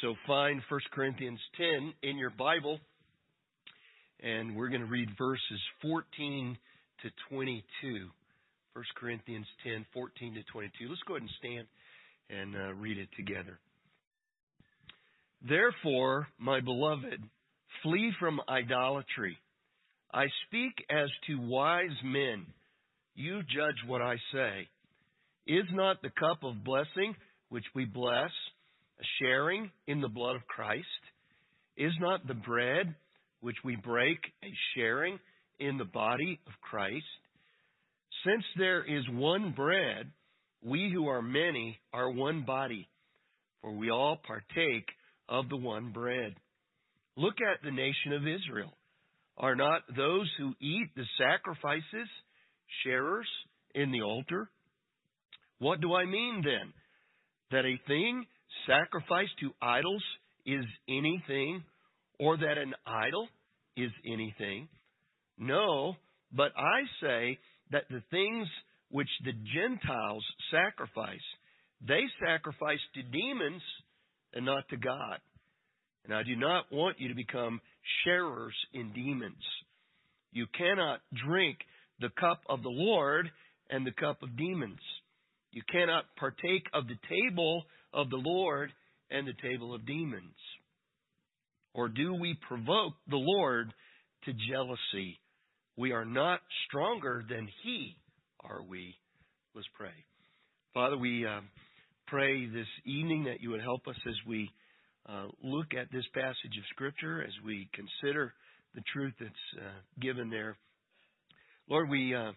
So find 1 Corinthians 10 in your Bible, and we're going to read verses 14 to 22. 1 Corinthians 10, 14 to 22. Let's go ahead and stand and uh, read it together. Therefore, my beloved, flee from idolatry. I speak as to wise men. You judge what I say. Is not the cup of blessing which we bless sharing in the blood of Christ? Is not the bread which we break a sharing in the body of Christ? Since there is one bread, we who are many are one body, for we all partake of the one bread. Look at the nation of Israel. Are not those who eat the sacrifices sharers in the altar? What do I mean then? That a thing sacrificed to idols is anything, or that an idol is anything? No, but I say that the things which the Gentiles sacrifice, they sacrifice to demons and not to God. And I do not want you to become sharers in demons. You cannot drink the cup of the Lord and the cup of demons. You cannot partake of the table of the Lord and the table of demons. Or do we provoke the Lord to jealousy? We are not stronger than He, are we? Let's pray. Father, we uh, pray this evening that you would help us as we uh, look at this passage of Scripture, as we consider the truth that's uh, given there. Lord, we uh,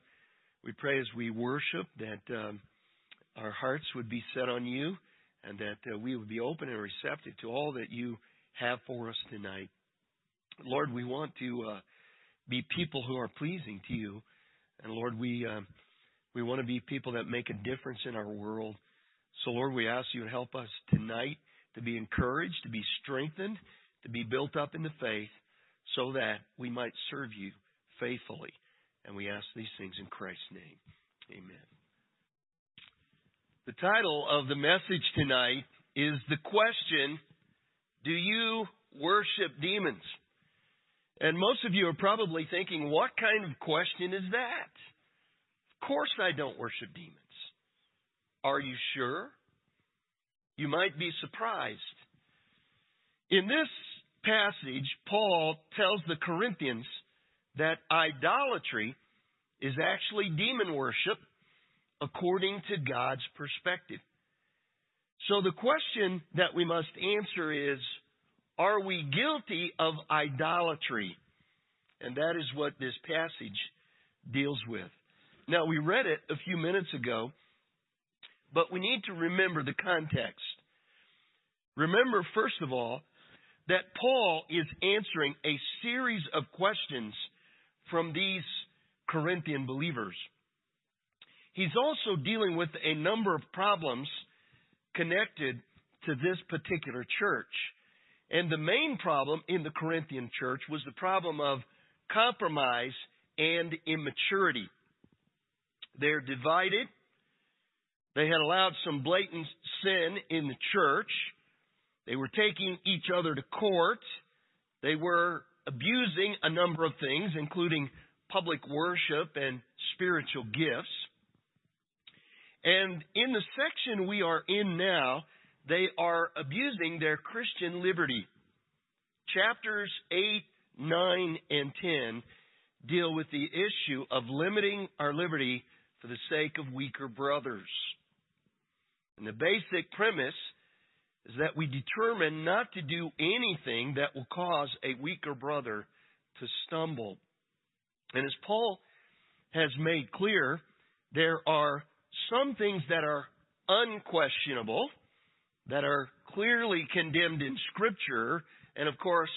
we pray as we worship that um, our hearts would be set on you, and that uh, we would be open and receptive to all that you have for us tonight. Lord, we want to uh, be people who are pleasing to you, and Lord, we uh, we want to be people that make a difference in our world. So, Lord, we ask you to help us tonight to be encouraged, to be strengthened, to be built up in the faith, so that we might serve you faithfully. And we ask these things in Christ's name. Amen. The title of the message tonight is The Question Do You Worship Demons? And most of you are probably thinking, what kind of question is that? Of course I don't worship demons. Are you sure? You might be surprised. In this passage, Paul tells the Corinthians that idolatry is actually demon worship according to God's perspective. So the question that we must answer is, are we guilty of idolatry? And that is what this passage deals with. Now, we read it a few minutes ago, but we need to remember the context. Remember, first of all, that Paul is answering a series of questions from these Corinthian believers. He's also dealing with a number of problems connected to this particular church. And the main problem in the Corinthian church was the problem of compromise and immaturity. They're divided. They had allowed some blatant sin in the church. They were taking each other to court. They were abusing a number of things, including public worship and spiritual gifts. And in the section we are in now, they are abusing their Christian liberty. Chapters 8, 9, and 10 deal with the issue of limiting our liberty for the sake of weaker brothers. And the basic premise is that we determine not to do anything that will cause a weaker brother to stumble. And as Paul has made clear, there are some things that are unquestionable, that are clearly condemned in Scripture, and of course,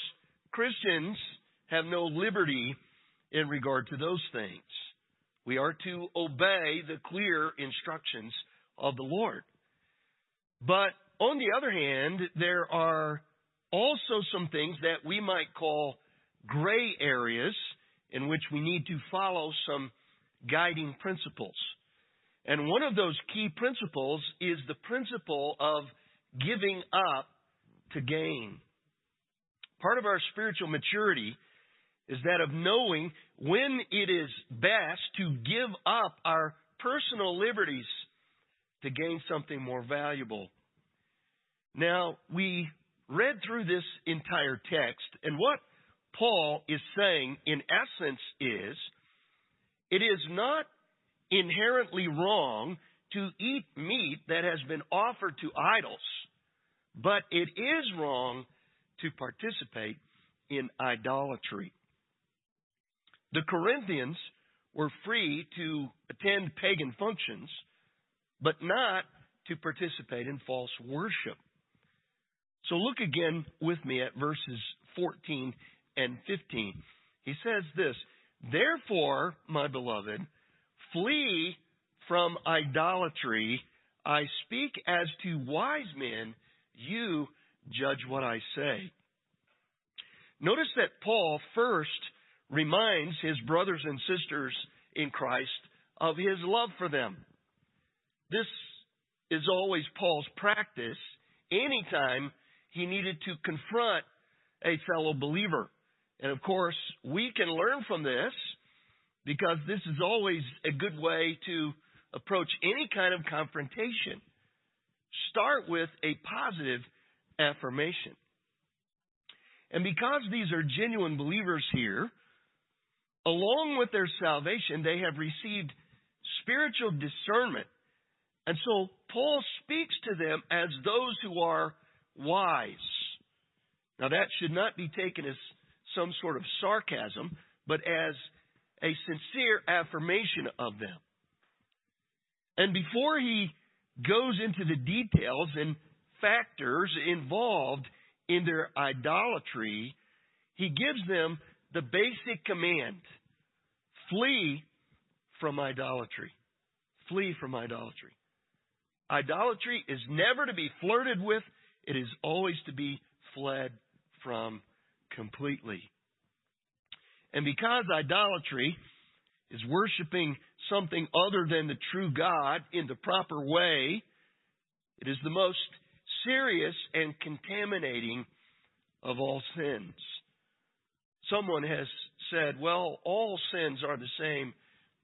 Christians have no liberty in regard to those things. We are to obey the clear instructions of the Lord. But on the other hand, there are also some things that we might call gray areas in which we need to follow some guiding principles. And one of those key principles is the principle of giving up to gain. Part of our spiritual maturity is that of knowing when it is best to give up our personal liberties to gain something more valuable. Now, we read through this entire text, and what Paul is saying, in essence, is it is not inherently wrong to eat meat that has been offered to idols, but it is wrong to participate in idolatry. The Corinthians were free to attend pagan functions, but not to participate in false worship. So look again with me at verses 14 and 15. He says this, Therefore, my beloved, flee from idolatry. I speak as to wise men. You judge what I say. Notice that Paul first reminds his brothers and sisters in Christ of his love for them. This is always Paul's practice anytime he needed to confront a fellow believer. And of course, we can learn from this because this is always a good way to approach any kind of confrontation. Start with a positive affirmation. And because these are genuine believers here, along with their salvation, they have received spiritual discernment. And so Paul speaks to them as those who are wise. Now, that should not be taken as some sort of sarcasm, but as a sincere affirmation of them. And before he goes into the details and factors involved in their idolatry, he gives them the basic command flee from idolatry. Flee from idolatry. Idolatry is never to be flirted with, it is always to be fled from completely. And because idolatry is worshiping something other than the true God in the proper way, it is the most serious and contaminating of all sins. Someone has said, well, all sins are the same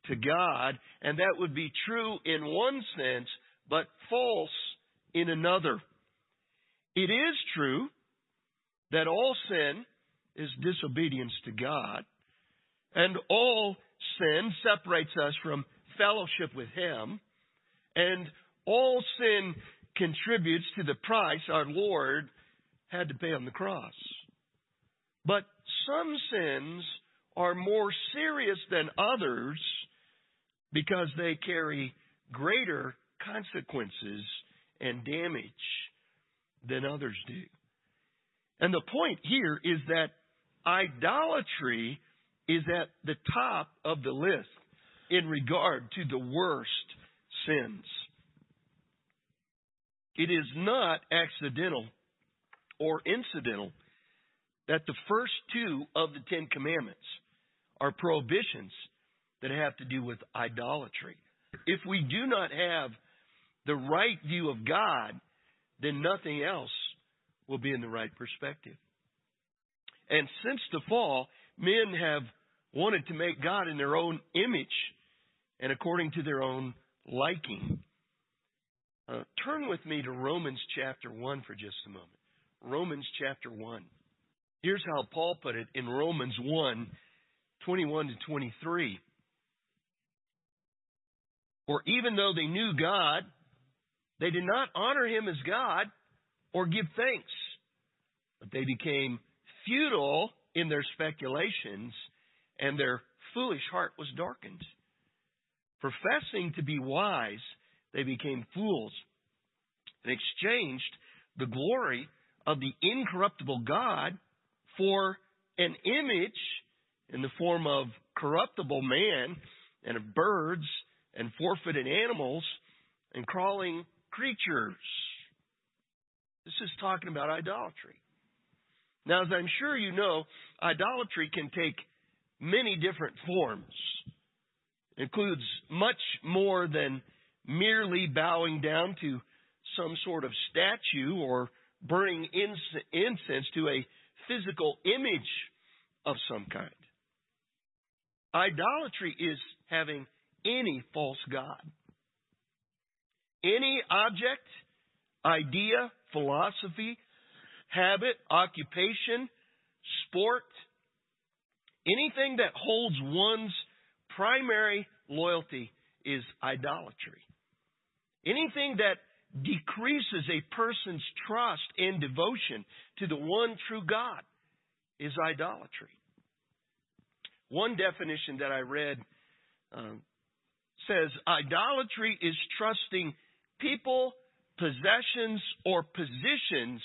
to God, and that would be true in one sense, but false in another. It is true that all sin is disobedience to God, and all sin separates us from fellowship with Him, and all sin contributes to the price our Lord had to pay on the cross. But some sins are more serious than others because they carry greater consequences and damage than others do. And the point here is that idolatry is at the top of the list in regard to the worst sins. It is not accidental or incidental that the first two of the Ten Commandments are prohibitions that have to do with idolatry. If we do not have the right view of God, then nothing else will be in the right perspective. And since the fall, men have wanted to make God in their own image and according to their own liking. Uh, turn with me to Romans chapter 1 for just a moment. Romans chapter 1. Here's how Paul put it in Romans 1 21 to 23. For even though they knew God, they did not honor him as God or give thanks, but they became futile in their speculations, and their foolish heart was darkened. Professing to be wise, they became fools and exchanged the glory of the incorruptible God for an image in the form of corruptible man and of birds and four-footed animals and crawling creatures. This is talking about idolatry. Now, as I'm sure you know, idolatry can take many different forms. It includes much more than merely bowing down to some sort of statue or burning incense to a physical image of some kind. Idolatry is having any false God. Any object, idea, philosophy, habit, occupation, sport, anything that holds one's primary loyalty is idolatry. Anything that decreases a person's trust and devotion to the one true God is idolatry. One definition that I read um, says idolatry is trusting people, possessions, or positions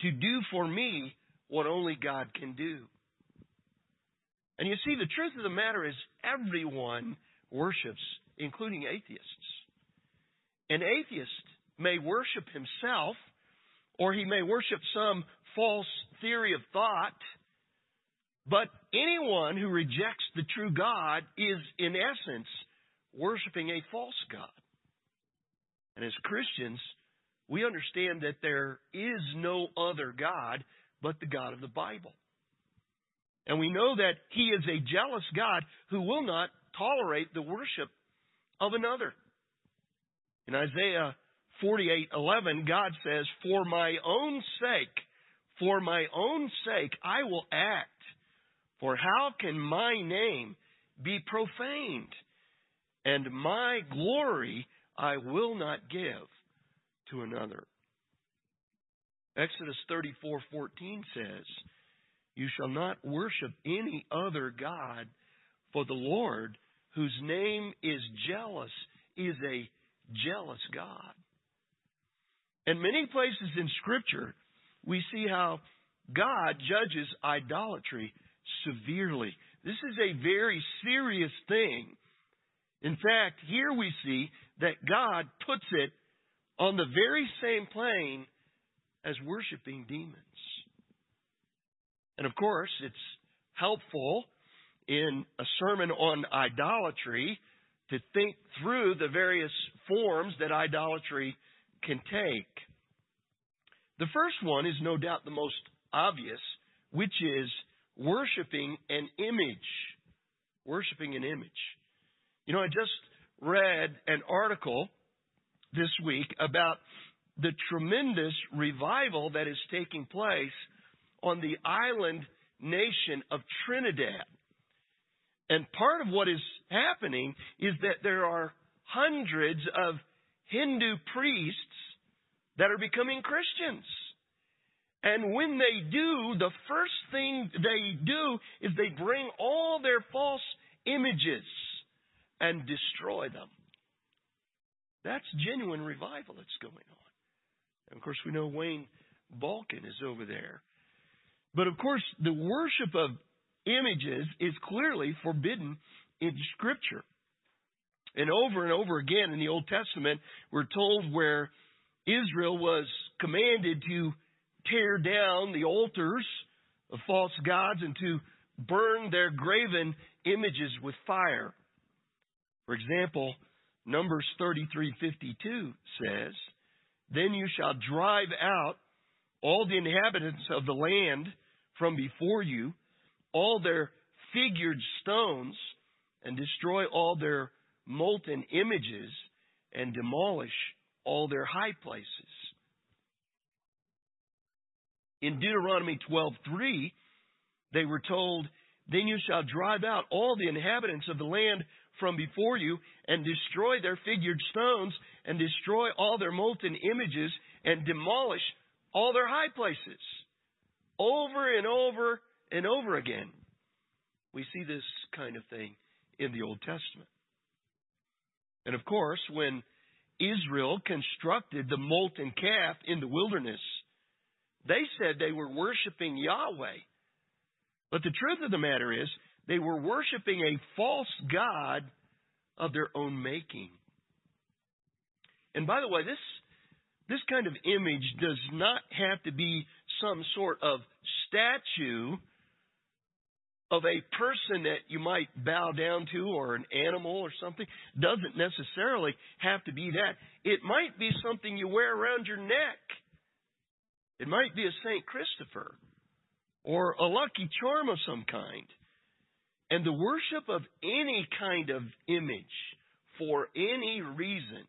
to do for me what only God can do. And you see, the truth of the matter is everyone worships, including atheists. An atheist may worship himself, or he may worship some false theory of thought, but anyone who rejects the true God is, in essence, worshiping a false God. And as Christians, we understand that there is no other God but the God of the Bible. And we know that He is a jealous God who will not tolerate the worship of another. In Isaiah 48:11, God says, "For my own sake, for my own sake I will act. For how can my name be profaned? And my glory I will not give to another." Exodus 34:14 says, "You shall not worship any other god, for the Lord, whose name is jealous, is a jealous God." In many places in Scripture, we see how God judges idolatry severely. This is a very serious thing. In fact, here we see that God puts it on the very same plane as worshiping demons. And of course, it's helpful in a sermon on idolatry to think through the various forms that idolatry can take. The first one is no doubt the most obvious, which is worshiping an image. Worshiping an image. You know, I just read an article this week about the tremendous revival that is taking place on the island nation of Trinidad. And part of what is happening is that there are hundreds of Hindu priests that are becoming Christians. And when they do, the first thing they do is they bring all their false images and destroy them. That's genuine revival that's going on. And of course, we know Wayne Balkin is over there. But of course, the worship of images is clearly forbidden in Scripture. And over and over again in the Old Testament, we're told where Israel was commanded to tear down the altars of false gods and to burn their graven images with fire. For example, Numbers 33:52 says, "Then you shall drive out all the inhabitants of the land from before you, all their figured stones, and destroy all their molten images and demolish all their high places. In Deuteronomy 12:3, they were told, "Then you shall drive out all the inhabitants of the land from before you and destroy their figured stones and destroy all their molten images and demolish all their high places." Over and over and over again. We see this kind of thing in the Old Testament. And of course, when Israel constructed the molten calf in the wilderness, they said they were worshiping Yahweh. But the truth of the matter is, they were worshiping a false God of their own making. And by the way, this, this kind of image does not have to be some sort of statue of a person that you might bow down to or an animal or something doesn't necessarily have to be that. It might be something you wear around your neck. It might be a St. Christopher or a lucky charm of some kind. And the worship of any kind of image for any reason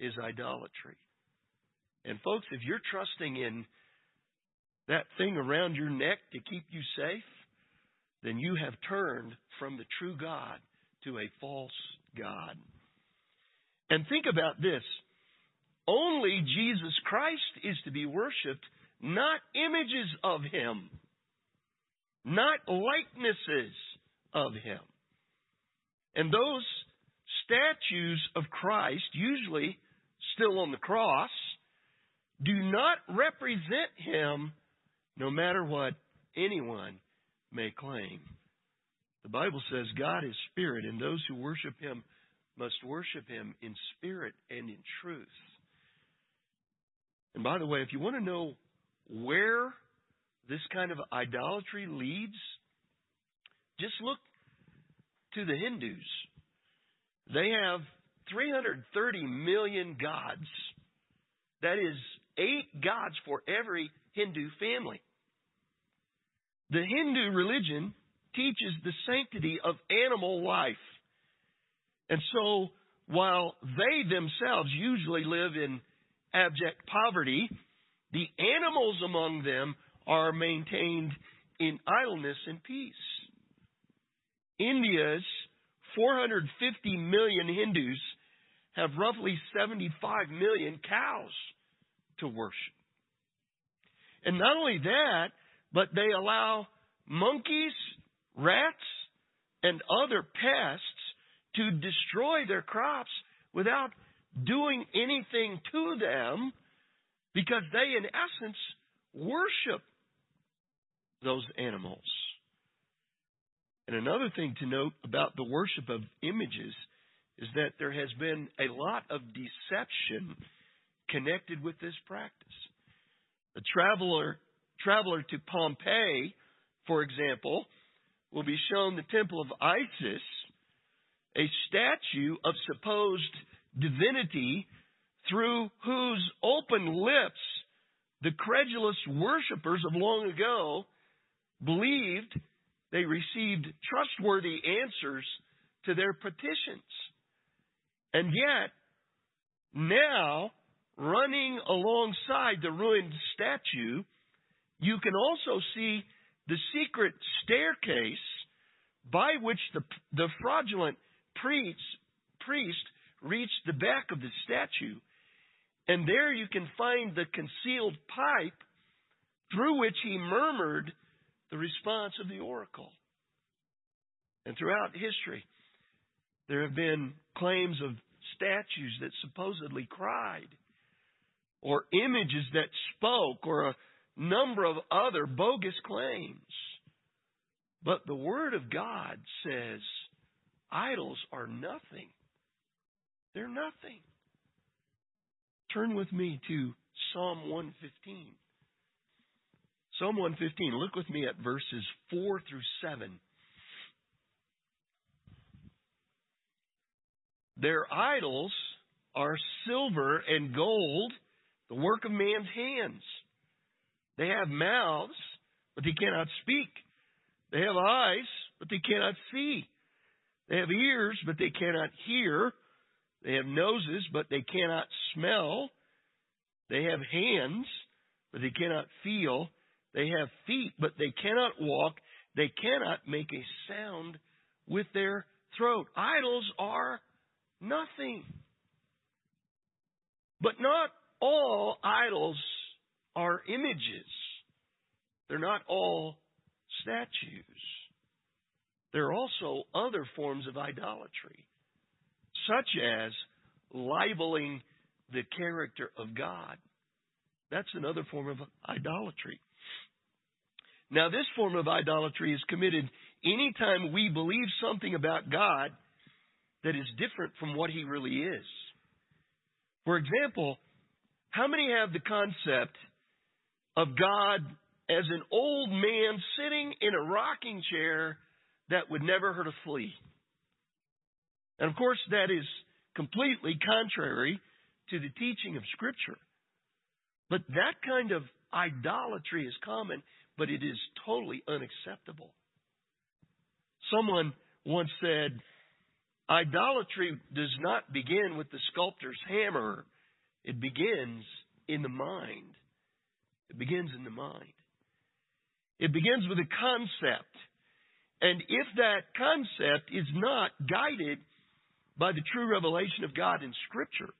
is idolatry. And folks, if you're trusting in that thing around your neck to keep you safe, then you have turned from the true God to a false God. And think about this. Only Jesus Christ is to be worshiped, not images of Him, not likenesses of Him. And those statues of Christ, usually still on the cross, do not represent Him no matter what anyone may claim. The Bible says God is spirit, and those who worship Him must worship Him in spirit and in truth. And by the way, if you want to know where this kind of idolatry leads, just look to the Hindus. They have 330 million gods. That is eight gods for every Hindu family. The Hindu religion teaches the sanctity of animal life. And so, while they themselves usually live in abject poverty, the animals among them are maintained in idleness and peace. India's 450 million Hindus have roughly 75 million cows to worship. And not only that, but they allow monkeys, rats, and other pests to destroy their crops without doing anything to them because they, in essence, worship those animals. And another thing to note about the worship of images is that there has been a lot of deception connected with this practice. A traveler traveler to Pompeii, for example, will be shown the temple of Isis, a statue of supposed divinity through whose open lips the credulous worshippers of long ago believed they received trustworthy answers to their petitions. And yet, now, running alongside the ruined statue, you can also see the secret staircase by which the, the fraudulent priest, priest reached the back of the statue. And there you can find the concealed pipe through which he murmured the response of the oracle. And throughout history, there have been claims of statues that supposedly cried, or images that spoke, or a number of other bogus claims. But the Word of God says idols are nothing. They're nothing. Turn with me to Psalm 115. Psalm 115, look with me at verses 4 through 7. Their idols are silver and gold, the work of man's hands. They have mouths, but they cannot speak. They have eyes, but they cannot see. They have ears, but they cannot hear. They have noses, but they cannot smell. They have hands, but they cannot feel. They have feet, but they cannot walk. They cannot make a sound with their throat. Idols are nothing. But not all idols are images. They're not all statues. There are also other forms of idolatry, such as libeling the character of God. That's another form of idolatry. Now, this form of idolatry is committed anytime we believe something about God that is different from what He really is. For example, how many have the concept of God as an old man sitting in a rocking chair that would never hurt a flea. And of course, that is completely contrary to the teaching of Scripture. But that kind of idolatry is common, but it is totally unacceptable. Someone once said, Idolatry does not begin with the sculptor's hammer, it begins in the mind. It begins in the mind. It begins with a concept. And if that concept is not guided by the true revelation of God in Scripture,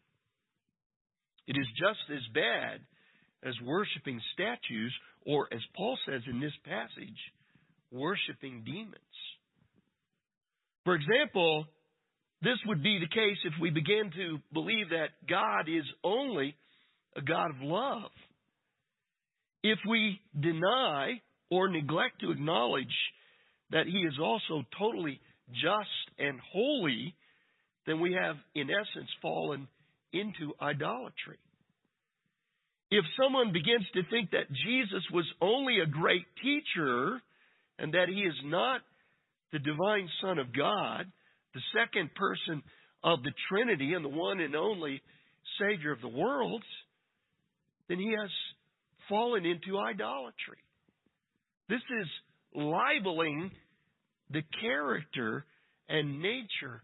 it is just as bad as worshiping statues, or as Paul says in this passage, worshiping demons. For example, this would be the case if we begin to believe that God is only a God of love. If we deny or neglect to acknowledge that He is also totally just and holy, then we have, in essence, fallen into idolatry. If someone begins to think that Jesus was only a great teacher and that He is not the divine Son of God, the second person of the Trinity and the one and only Savior of the world, then he has fallen into idolatry. This is libeling the character and nature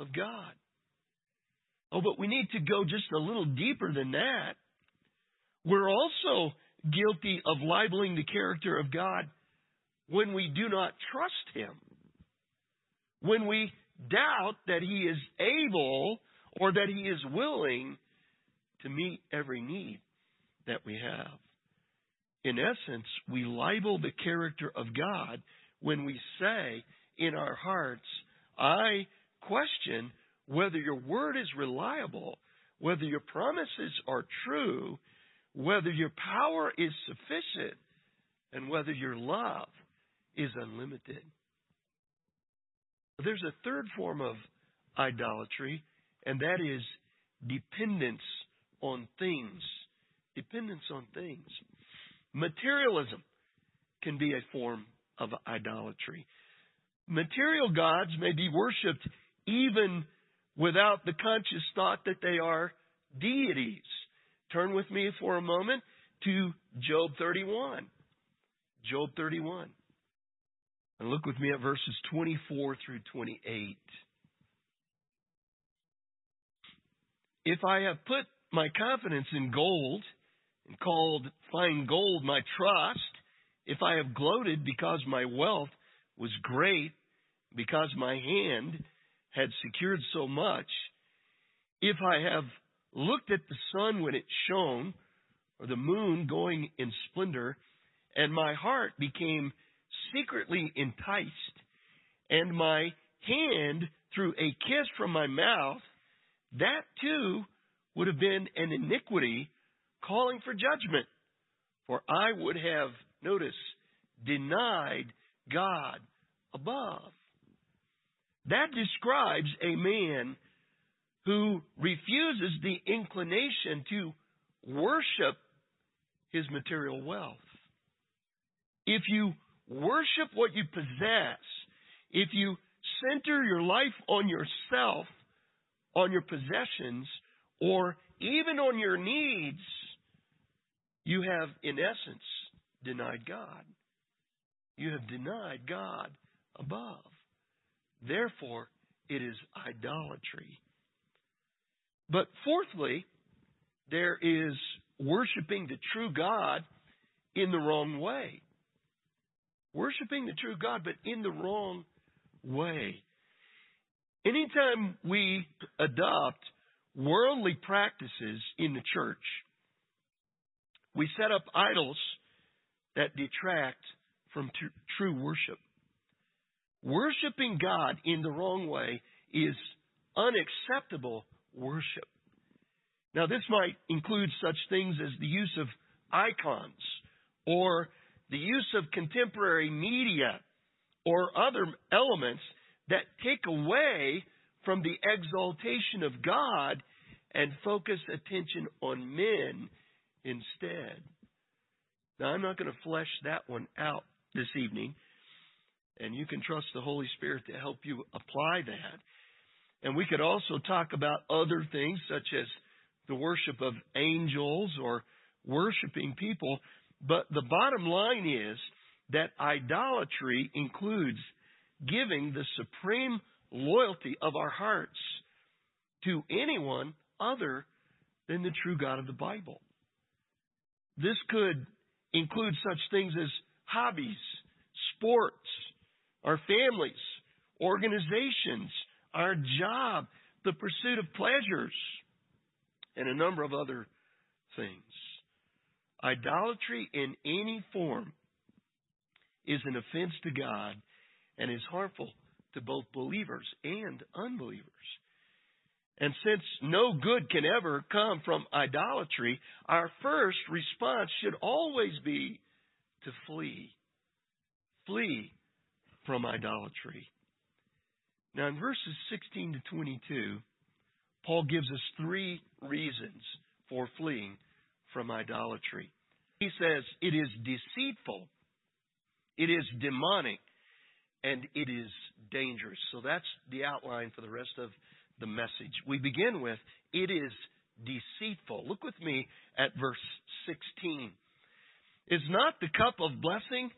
of God. Oh, but we need to go just a little deeper than that. We're also guilty of libeling the character of God when we do not trust Him. When we doubt that He is able or that He is willing to meet every need that we have. In essence, we libel the character of God when we say in our hearts, I question whether your word is reliable, whether your promises are true, whether your power is sufficient, and whether your love is unlimited. There's a third form of idolatry, and that is dependence on things. Dependence on things. Materialism can be a form of idolatry. Material gods may be worshiped even without the conscious thought that they are deities. Turn with me for a moment to Job 31. Job 31. And look with me at verses 24 through 28. If I have put my confidence in gold and called fine gold my trust, if I have gloated because my wealth was great, because my hand had secured so much, if I have looked at the sun when it shone, or the moon going in splendor, and my heart became secretly enticed, and my hand threw a kiss from my mouth, that too would have been an iniquity calling for judgment. For I would have, notice, denied God above. That describes a man who refuses the inclination to worship his material wealth. If you worship what you possess, if you center your life on yourself, on your possessions, or even on your needs, you have, in essence, denied God. You have denied God above. Therefore, it is idolatry. But fourthly, there is worshiping the true God in the wrong way worshiping the true God, but in the wrong way. Anytime we adopt worldly practices in the church, we set up idols that detract from tr- true worship. Worshiping God in the wrong way is unacceptable worship. Now, this might include such things as the use of icons or the use of contemporary media or other elements that take away from the exaltation of God and focus attention on men instead. Now, I'm not going to flesh that one out this evening, and you can trust the Holy Spirit to help you apply that. And we could also talk about other things such as the worship of angels or worshiping people. But the bottom line is that idolatry includes giving the supreme loyalty of our hearts to anyone other than the true God of the Bible. This could include such things as hobbies, sports, our families, organizations, our job, the pursuit of pleasures, and a number of other things. Idolatry in any form is an offense to God and is harmful to both believers and unbelievers. And since no good can ever come from idolatry, our first response should always be to flee. Flee from idolatry. Now, in verses 16 to 22, Paul gives us three reasons for fleeing from idolatry. He says it is deceitful, it is demonic, and it is dangerous. So that's the outline for the rest of the message. We begin with it is deceitful. Look with me at verse 16. Is not the cup of blessing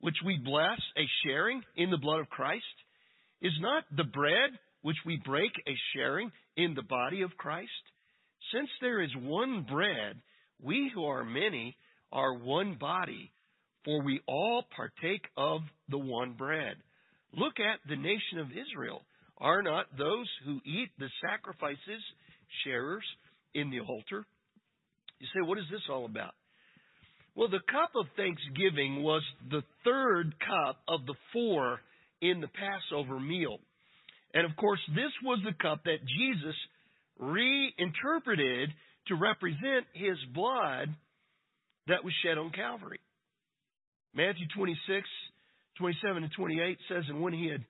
which we bless a sharing in the blood of Christ? Is not the bread which we break a sharing in the body of Christ? Since there is one bread, we who are many are one body, for we all partake of the one bread. Look at the nation of Israel. Are not those who eat the sacrifices sharers in the altar? You say, what is this all about? Well, the cup of thanksgiving was the third cup of the four in the Passover meal. And of course, this was the cup that Jesus reinterpreted to represent his blood that was shed on Calvary. Matthew 26, 27 and 28 says, And when he had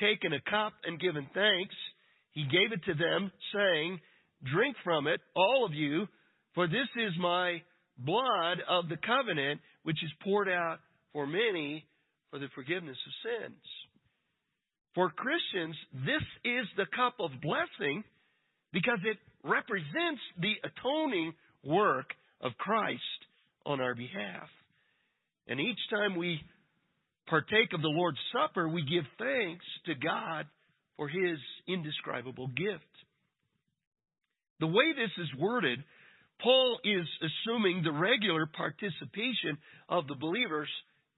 taken a cup and given thanks, he gave it to them, saying, Drink from it, all of you, for this is my blood of the covenant, which is poured out for many for the forgiveness of sins. For Christians, this is the cup of blessing because it represents the atoning work of Christ on our behalf. And each time we partake of the Lord's Supper, we give thanks to God for His indescribable gift. The way this is worded, Paul is assuming the regular participation of the believers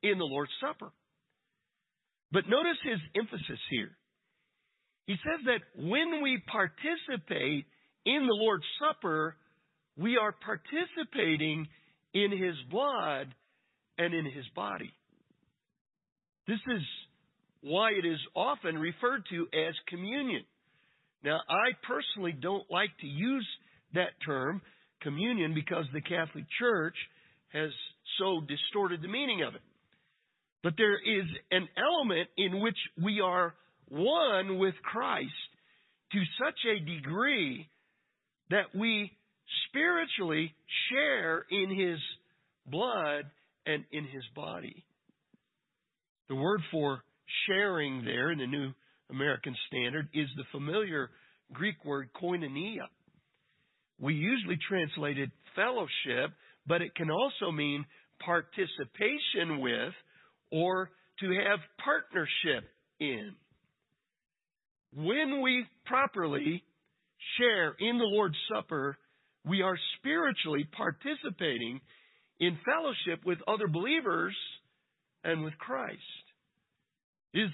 in the Lord's Supper. But notice his emphasis here. He says that when we participate in the Lord's Supper, we are participating in his blood and in his body. This is why it is often referred to as communion. Now, I personally don't like to use that term, communion, because the Catholic Church has so distorted the meaning of it. But there is an element in which we are one with Christ to such a degree that we spiritually share in His blood and in His body. The word for sharing there in the New American Standard is the familiar Greek word koinonia. We usually translate it fellowship, but it can also mean participation with or to have partnership in. When we properly share in the Lord's Supper, we are spiritually participating in fellowship with other believers and with Christ. It is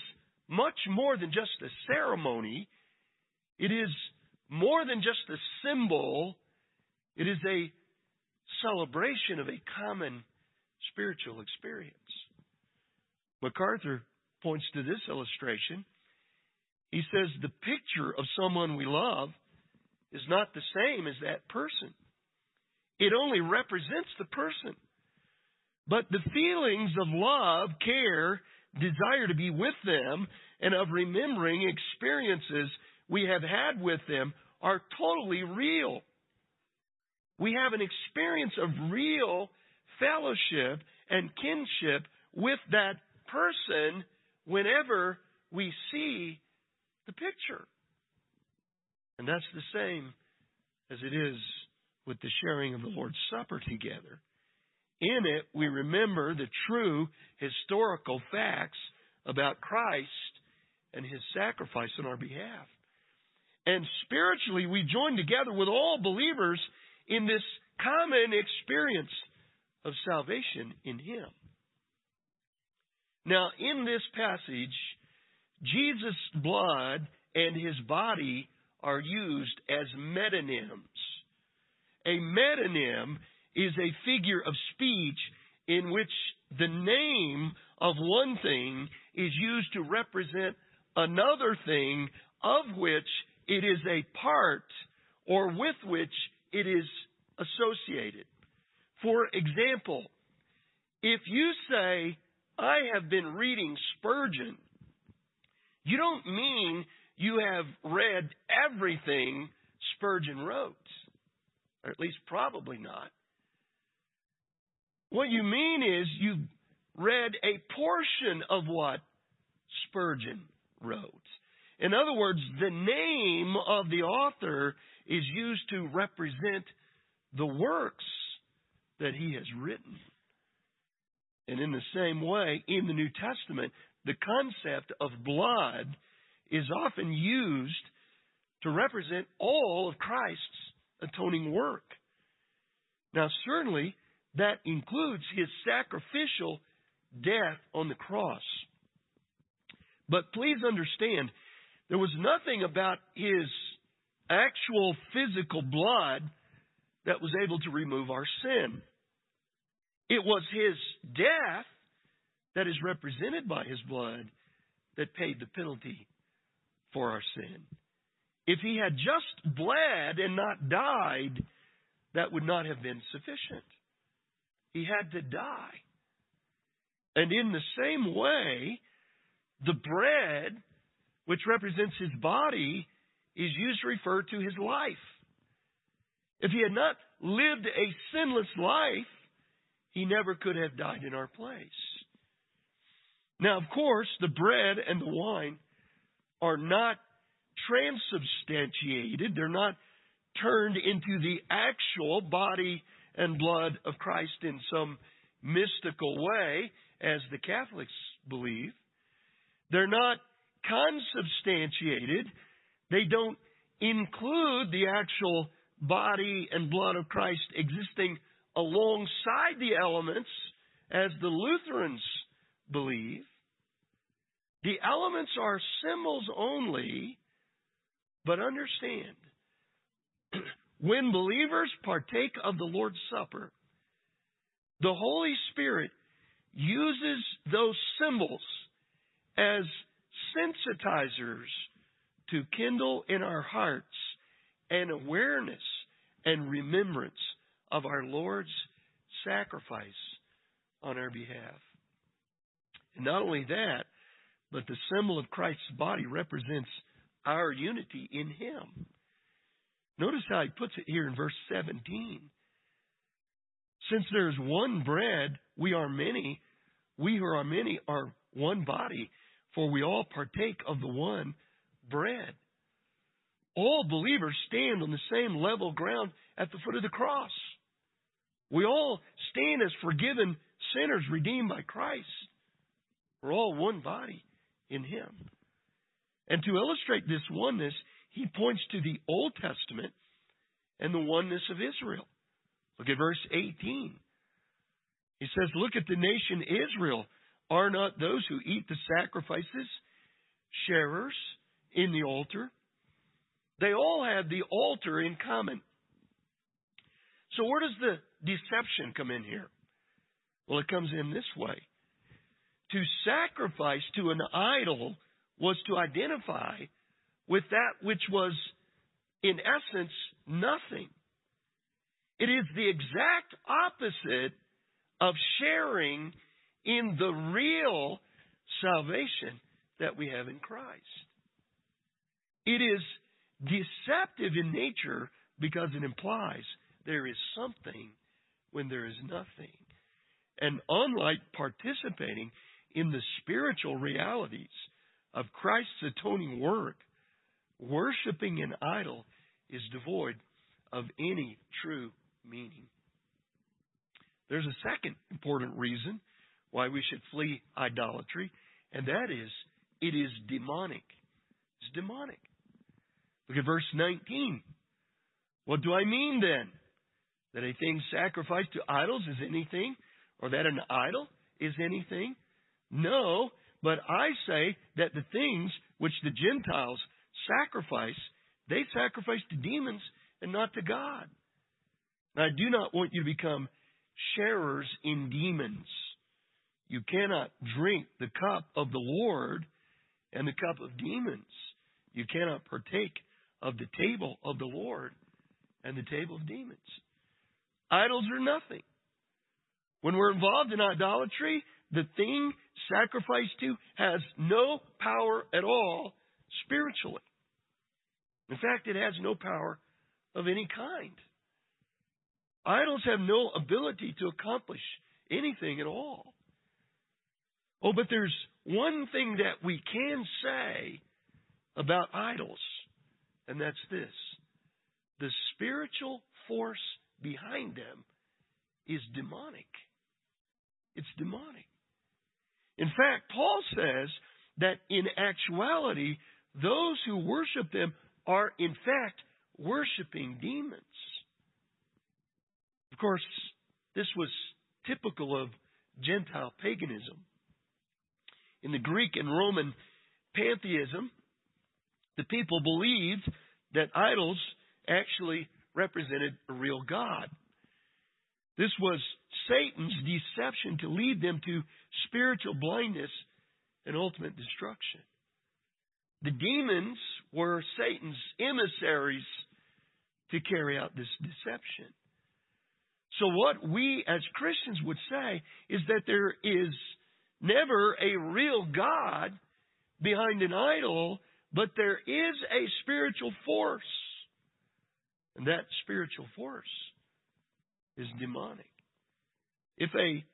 much more than just a ceremony. It is more than just a symbol. It is a celebration of a common spiritual experience. MacArthur points to this illustration. He says the picture of someone we love is not the same as that person. It only represents the person. But the feelings of love, care, desire to be with them, and of remembering experiences we have had with them are totally real. We have an experience of real fellowship and kinship with that person whenever we see the picture. And that's the same as it is with the sharing of the Lord's Supper together. In it, we remember the true historical facts about Christ and his sacrifice on our behalf. And spiritually, we join together with all believers in this common experience of salvation in him. Now, in this passage, Jesus' blood and his body are used as metonyms. A metonym is a figure of speech in which the name of one thing is used to represent another thing of which it is a part or with which it is associated. For example, if you say, I have been reading Spurgeon, you don't mean you have read everything Spurgeon wrote, or at least probably not. What you mean is you've read a portion of what Spurgeon wrote. In other words, the name of the author is used to represent the works that he has written. And in the same way, in the New Testament, the concept of blood is often used to represent all of Christ's atoning work. Now, certainly, that includes his sacrificial death on the cross. But please understand, there was nothing about his actual physical blood that was able to remove our sin. It was his death that is represented by his blood that paid the penalty for our sin. If he had just bled and not died, that would not have been sufficient. He had to die. And in the same way, the bread, which represents his body, is used to refer to his life. If he had not lived a sinless life, he never could have died in our place. Now, of course, the bread and the wine are not transubstantiated. They're not turned into the actual body and blood of Christ in some mystical way, as the Catholics believe. They're not consubstantiated. They don't include the actual body and blood of Christ existing alongside the elements as the Lutherans believe. The elements are symbols only, but understand, when believers partake of the Lord's Supper, the Holy Spirit uses those symbols as sensitizers to kindle in our hearts an awareness and remembrance of our Lord's sacrifice on our behalf. And not only that, but the symbol of Christ's body represents our unity in Him. Notice how he puts it here in verse 17. Since there is one bread, we are many. We who are many are one body, for we all partake of the one bread. All believers stand on the same level ground at the foot of the cross. We all stand as forgiven sinners redeemed by Christ. We're all one body in Him. And to illustrate this oneness, he points to the Old Testament and the oneness of Israel. Look at verse 18. He says, Look at the nation Israel. Are not those who eat the sacrifices sharers in the altar? They all have the altar in common. So, where does the deception come in here? Well, it comes in this way. To sacrifice to an idol was to identify with that which was, in essence, nothing. It is the exact opposite of sharing in the real salvation that we have in Christ. It is deceptive in nature because it implies there is something when there is nothing. And unlike participating in the spiritual realities of Christ's atoning work, worshiping an idol is devoid of any true meaning. There's a second important reason why we should flee idolatry, and that is it is demonic. It's demonic. Look at verse 19. What do I mean then? That a thing sacrificed to idols is anything, or that an idol is anything? No, but I say that the things which the Gentiles sacrifice, they sacrifice to demons and not to God. I do not want you to become sharers in demons. You cannot drink the cup of the Lord and the cup of demons. You cannot partake of the table of the Lord and the table of demons. Idols are nothing. When we're involved in idolatry, the thing sacrificed to has no power at all spiritually. In fact, it has no power of any kind. Idols have no ability to accomplish anything at all. Oh, but there's one thing that we can say about idols, and that's this the spiritual force behind them is demonic. It's demonic. In fact, Paul says that in actuality, those who worship them are in fact worshiping demons. Of course, this was typical of Gentile paganism. In the Greek and Roman pantheism, the people believed that idols actually represented a real God. This was Satan's deception to lead them to spiritual blindness and ultimate destruction. The demons were Satan's emissaries to carry out this deception. So, what we as Christians would say is that there is never a real God behind an idol, but there is a spiritual force. And that spiritual force is demonic. If a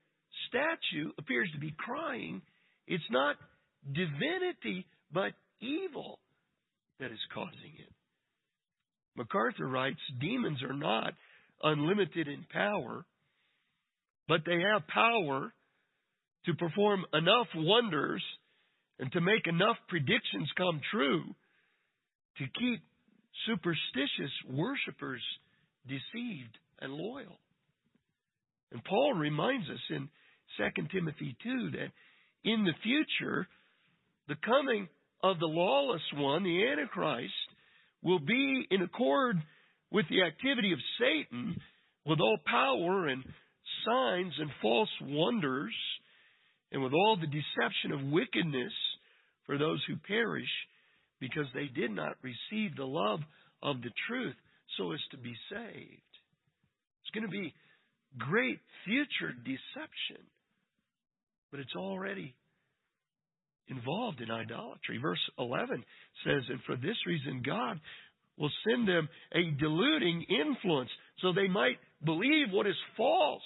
statue appears to be crying, it's not divinity, but evil that is causing it. MacArthur writes demons are not unlimited in power, but they have power to perform enough wonders and to make enough predictions come true to keep superstitious worshippers deceived and loyal. And Paul reminds us in 2 Timothy 2 that in the future, the coming of the lawless one, the Antichrist, will be in accord with the activity of Satan, with all power and signs and false wonders, and with all the deception of wickedness for those who perish, because they did not receive the love of the truth so as to be saved. It's going to be great future deception, but it's already involved in idolatry. Verse 11 says, And for this reason, God will send them a deluding influence so they might believe what is false.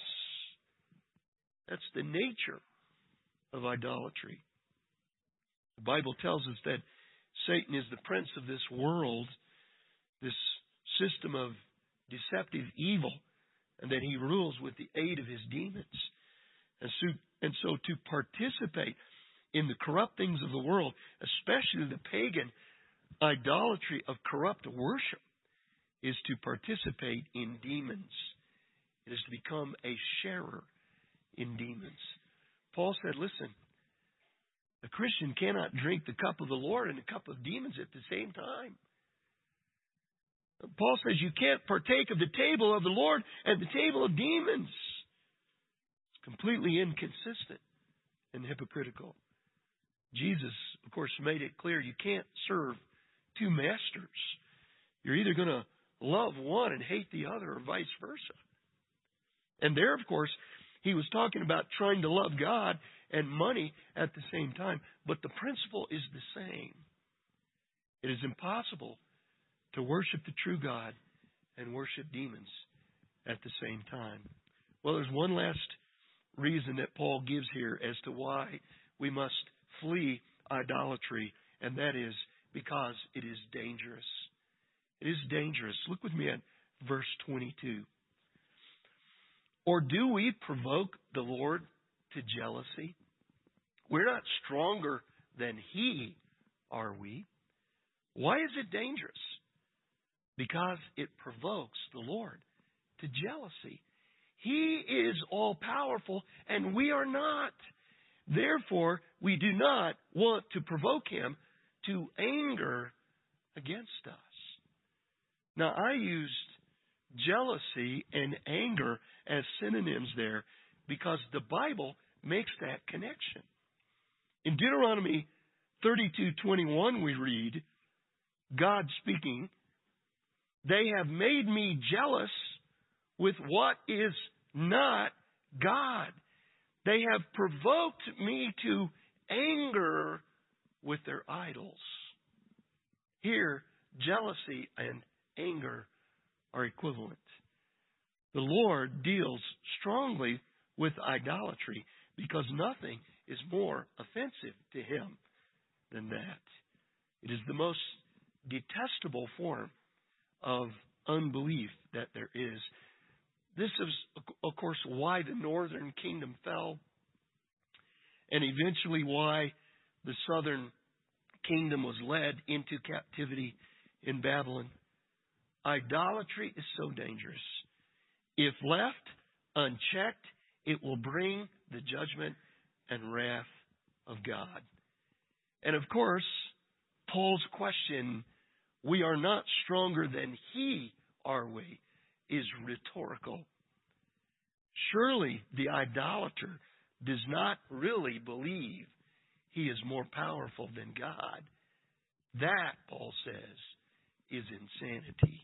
That's the nature of idolatry. The Bible tells us that Satan is the prince of this world, this system of deceptive evil and that he rules with the aid of his demons. And so, and so to participate in the corrupt things of the world, especially the pagan idolatry of corrupt worship, is to participate in demons. It is to become a sharer in demons. Paul said, listen, a Christian cannot drink the cup of the Lord and the cup of demons at the same time. Paul says you can't partake of the table of the Lord and the table of demons. It's completely inconsistent and hypocritical. Jesus, of course, made it clear you can't serve two masters. You're either going to love one and hate the other, or vice versa. And there, of course, he was talking about trying to love God and money at the same time. But the principle is the same. It is impossible to worship the true God and worship demons at the same time. Well, there's one last reason that Paul gives here as to why we must flee idolatry, and that is because it is dangerous. It is dangerous. Look with me at verse 22. Or do we provoke the Lord to jealousy? We're not stronger than He, are we? Why is it dangerous? Because it provokes the Lord to jealousy. He is all powerful and we are not. Therefore, we do not want to provoke Him to anger against us. Now, I used jealousy and anger as synonyms there because the Bible makes that connection. In Deuteronomy 32:21 we read God speaking, "They have made me jealous with what is not God. They have provoked me to anger with their idols." Here, jealousy and anger are equivalent. The Lord deals strongly with idolatry because nothing is more offensive to him than that. It is the most detestable form of unbelief that there is. This is, of course, why the northern kingdom fell, and eventually why the southern kingdom was led into captivity in Babylon. Idolatry is so dangerous. If left unchecked, it will bring the judgment and wrath of God. And of course, Paul's question, we are not stronger than he, are we, is rhetorical. Surely the idolater does not really believe he is more powerful than God. That, Paul says, is insanity.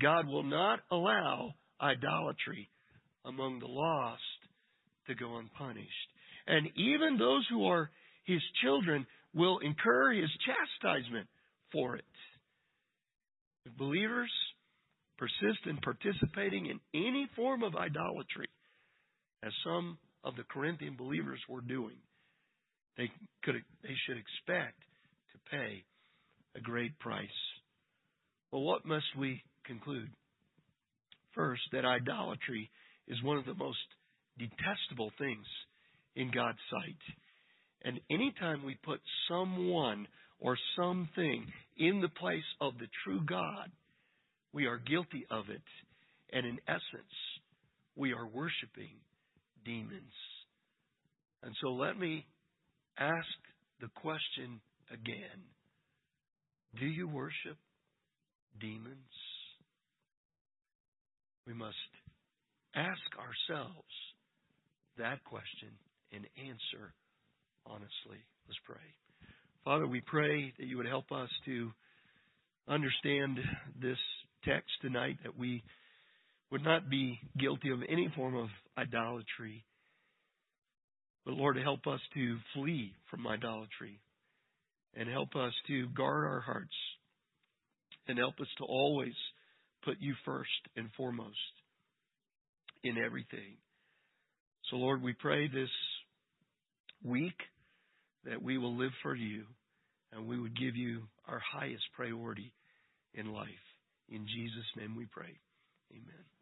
God will not allow idolatry among the lost to go unpunished. And even those who are his children will incur his chastisement for it. If believers persist in participating in any form of idolatry, as some of the Corinthian believers were doing, they could they should expect to pay a great price. Well, what must we conclude? First, that idolatry is one of the most detestable things in God's sight. And anytime we put someone or something in the place of the true God, we are guilty of it. And in essence, we are worshiping demons. And so let me ask the question again Do you worship demons? We must ask ourselves that question and answer honestly. Let's pray. Father, we pray that you would help us to understand this text tonight, that we would not be guilty of any form of idolatry. But Lord, help us to flee from idolatry and help us to guard our hearts and help us to always put you first and foremost in everything. So, Lord, we pray this week that we will live for you and we would give you our highest priority in life. In Jesus' name we pray. Amen.